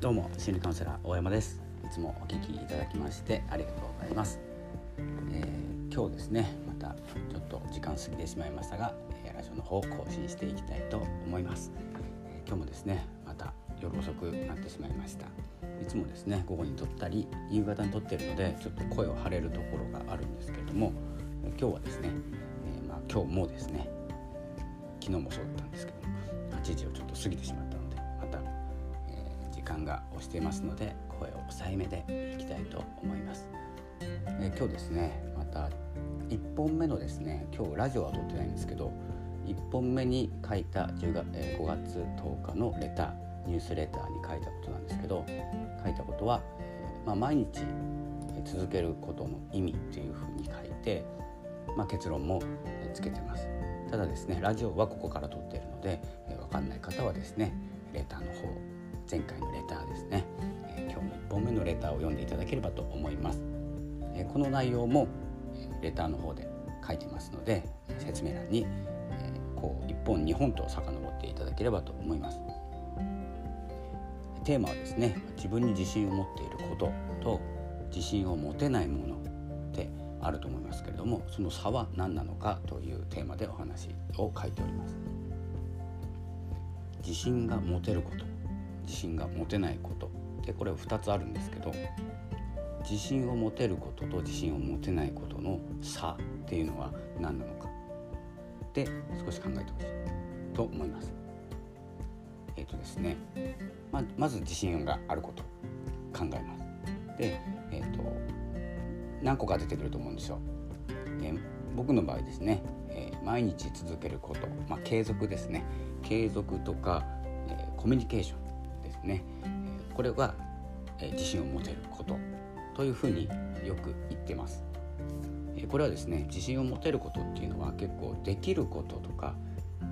どうも心理カウンセラー大山です。いつもお聞きいただきましてありがとうございます、えー、今日ですねまたちょっと時間過ぎてしまいましたが、えラジオの方を更新していきたいと思います、えー、今日もですねまた夜遅くなってしまいました。いつもですね午後に撮ったり夕方に撮ってるのでちょっと声を張れるところがあるんですけれども、今日はですね、えまあ、今日もですね昨日もそうだったんですけど8時をちょっと過ぎてしまった。間が押してますので声を抑えめでいきたいと思います、え今日ですねまた1本目のですね今日ラジオは撮ってないんですけど1本目に書いた10月、え5月10日のレターニュースレターに書いたことなんですけど書いたことは、まあ、毎日続けることの意味っていうふうに書いて、まあ、結論もつけてます。ただですねラジオはここから撮っているので、分かんない方はですねレターの方前回のターを読んでいただければと思います、え、この内容もレターの方で書いてますので説明欄に、え、こう1本2本と遡っていただければと思います。テーマはですね自分に自信を持っていることと自信を持てないものってあると思いますけれどもその差は何なのかというテーマでお話を書いております。自信が持てること自信が持てないことでこれ2つあるんですけど自信を持てることと自信を持てないことの差っていうのは何なのか。で少し考えてほしい。と思います。えっ、ー、とですね。ままず自信があること考えます。で、えーと、何個か出てくると思うんですよ。え僕の場合ですね、えー、毎日続けること、まあ、継続ですね。継続とか、えー、コミュニケーションですね。これは自信を持てることというふうによく言ってます。えこれはですね自信を持てることっていうのは結構できることとか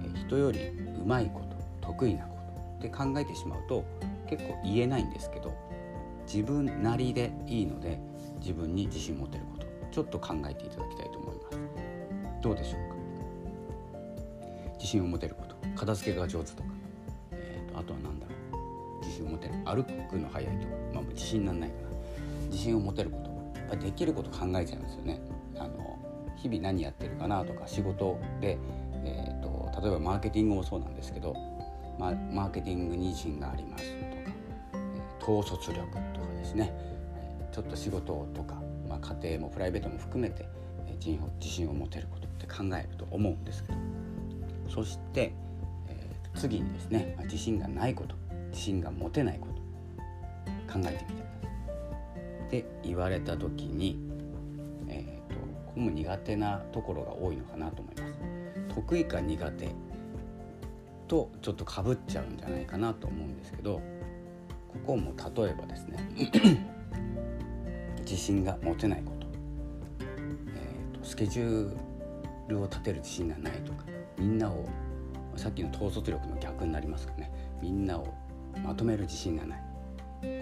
え人よりうまいこと得意なことって考えてしまうと結構言えないんですけど自分なりでいいので自分に自信を持てることちょっと考えていただきたいと思います。どうでしょうか？自信を持てること片付けが上手とか、えーと、あとは何だろう。自信を持てる歩くの速いと、まあ、自信ならないから。自信を持てること。やっぱできること考えちゃうんですよね。あの日々何やってるかなとか仕事で、えーと、例えばマーケティングもそうなんですけど、まあ、マーケティングに自信がありますとか、えー、統率力とかですね、ちょっと仕事とか、まあ、家庭もプライベートも含めて、えー、自信を持てることって考えると思うんですけど。そして、えー、次にですね、まあ、自信がないこと。自信が持てないこと考えてみてください。って言われた時に、えーと、ここも苦手なところが多いのかなと思います。得意か苦手とちょっとかぶっちゃうんじゃないかなと思うんですけどここも例えばですね 自信が持てないこと,、えーと、スケジュールを立てる自信がないとかみんなをさっきの統率力の逆になりますかねみんなをまとめる自信がない。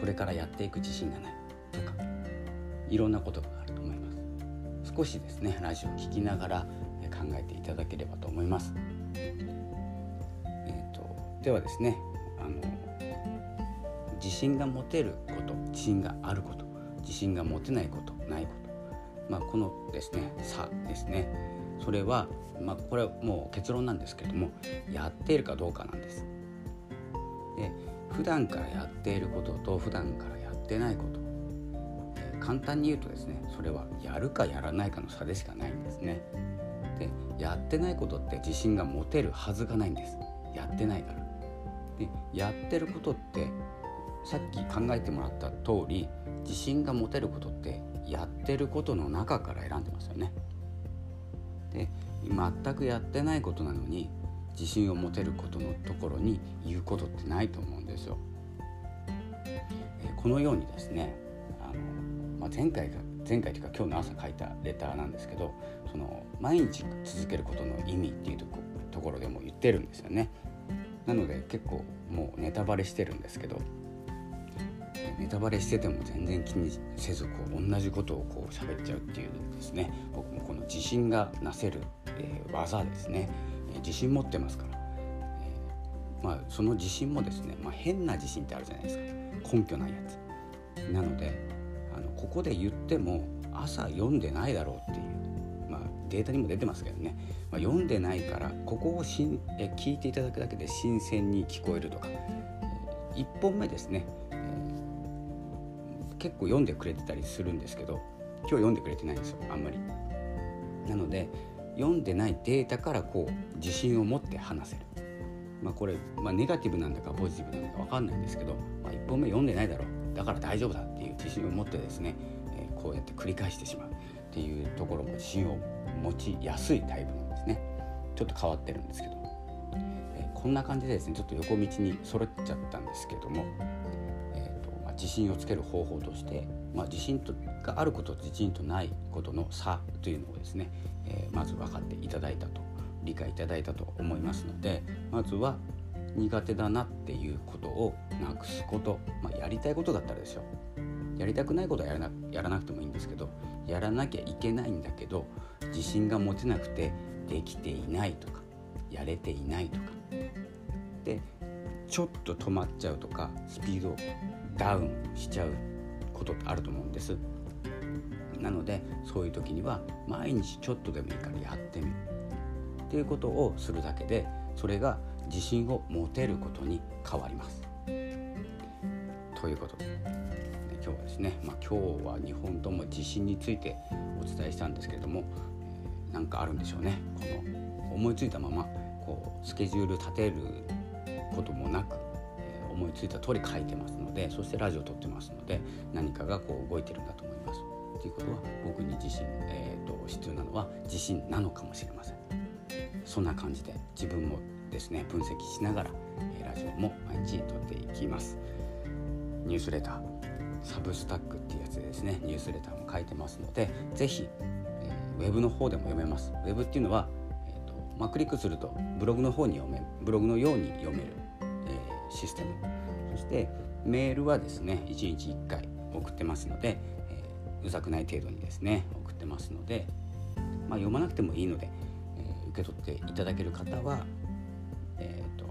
これからやっていく自信がない。とかいろんなことがあると思います。少しですねラジオを聴きながら考えていただければと思います、えーと、ではですねあの自信が持てること自信があること自信が持てないことないこと、まあ、このですね差ですね。それは、まあ、これはもう結論なんですけれどもやっているかどうかなんです。で普段からやっていることと普段からやってないこと、えー、簡単に言うとですねそれはやるかやらないかの差でしかないんですね。でやってないことって自信が持てるはずがないんです。やってないから。でやってることってさっき考えてもらった通り自信が持てることってやってることの中から選んでますよね。で全くやってないことなのに自信を持てることのところに言うことってないと思うんですよ。えこのようにですねあの、まあ、前回が前回というか今日の朝書いたレターなんですけどその毎日続けることの意味っていうとこところでも言ってるんですよね。なので結構もうネタバレしてるんですけどネタバレしてても全然気にせずこう同じことをこう喋っちゃうっていうですね僕もこの自信がなせる、えー、技ですね自信持ってますから、えー、まあ、その自信もですね、まあ、変な自信ってあるじゃないですか。根拠ないやつ。なのであのここで言っても朝読んでないだろうっていう、まあ、データにも出てますけどね、まあ、読んでないからここをしんえ聞いていただくだけで新鮮に聞こえるとか。え1本目ですね、えー、結構読んでくれてたりするんですけど今日読んでくれてないんですよあんまり。なので読んでないデータからこう自信を持って話せる。まあ、これ、まあ、ネガティブなんだかポジティブなのか分かんないんですけど、まあ、1本目読んでないだろう。だから大丈夫だっていう自信を持ってですね、えー、こうやって繰り返してしまう。っていうところも自信を持ちやすいタイプなんですね。ちょっと変わってるんですけど、えー、こんな感じでですねちょっと横道に揃っちゃったんですけども、自信をつける方法として、まあ、自信とがあることと自信とないことの差というのをですね、えー、まず分かっていただいたと理解いただいたと思いますのでまずは苦手だなっていうことをなくすこと、まあ、やりたいことだったらですよ。やりたくないことはやらなやらなくてもいいんですけどやらなきゃいけないんだけど自信が持てなくてできていないとかやれていないとか。でちょっと止まっちゃうとかスピードダウンしちゃうことってあると思うんです。なのでそういう時には毎日ちょっとでもいいからやってみる。っていうことをするだけでそれが自信を持てることに変わります。ということ。で今日はですね、まあ、今日は2本とも自信についてお伝えしたんですけれども、えー、かあるんでしょうね。この思いついたままこうスケジュール立てることもなく、え、思いついた通り書いてます。でそしてラジオを撮ってますので何かがこう動いてるんだと思います。ということは僕に自信、えーと必要なのは自信なのかもしれません。そんな感じで自分もですね分析しながら、えラジオも毎日撮っていきますニュースレターサブスタックっていうやつでですねニュースレターも書いてますので是非、えー、ウェブの方でも読めますウェブっていうのは、まあ、クリックするとブログの方に読めブログのように読める、えー、システムそしてメールはですね1日1回送ってますので、えー、うざくない程度にですね送ってますので、まあ、読まなくてもいいのでえ受け取っていただける方は、えーと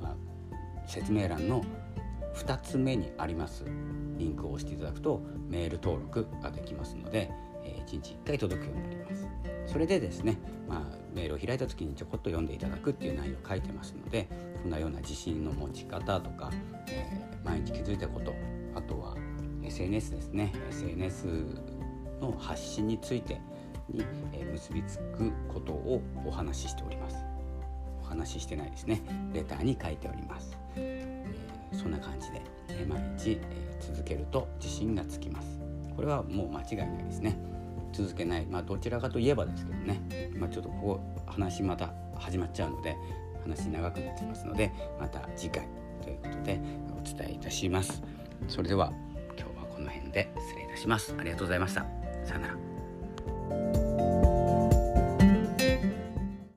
まあ、説明欄の2つ目にありますリンクを押していただくとメール登録ができますので、えー、1日1回届くようになります。それでですね、まあ、メールを開いた時にちょこっと読んでいただくっていう内容を書いてますのでそんなような自信の持ち方とか、えー、毎日気づいたことあとは SNS ですね SNS の発信についてに結びつくことをお話ししております。お話ししてないですね。レターに書いております、えー、そんな感じで、毎日、続けると自信がつきます。これはもう間違いないですね。続けない。まあどちらかといえばですけどね。まあ、ちょっとここ話また始まっちゃうので話長くなってますのでまた次回ということでお伝えいたします。それでは今日はこの辺で失礼いたします。ありがとうございました。さよなら。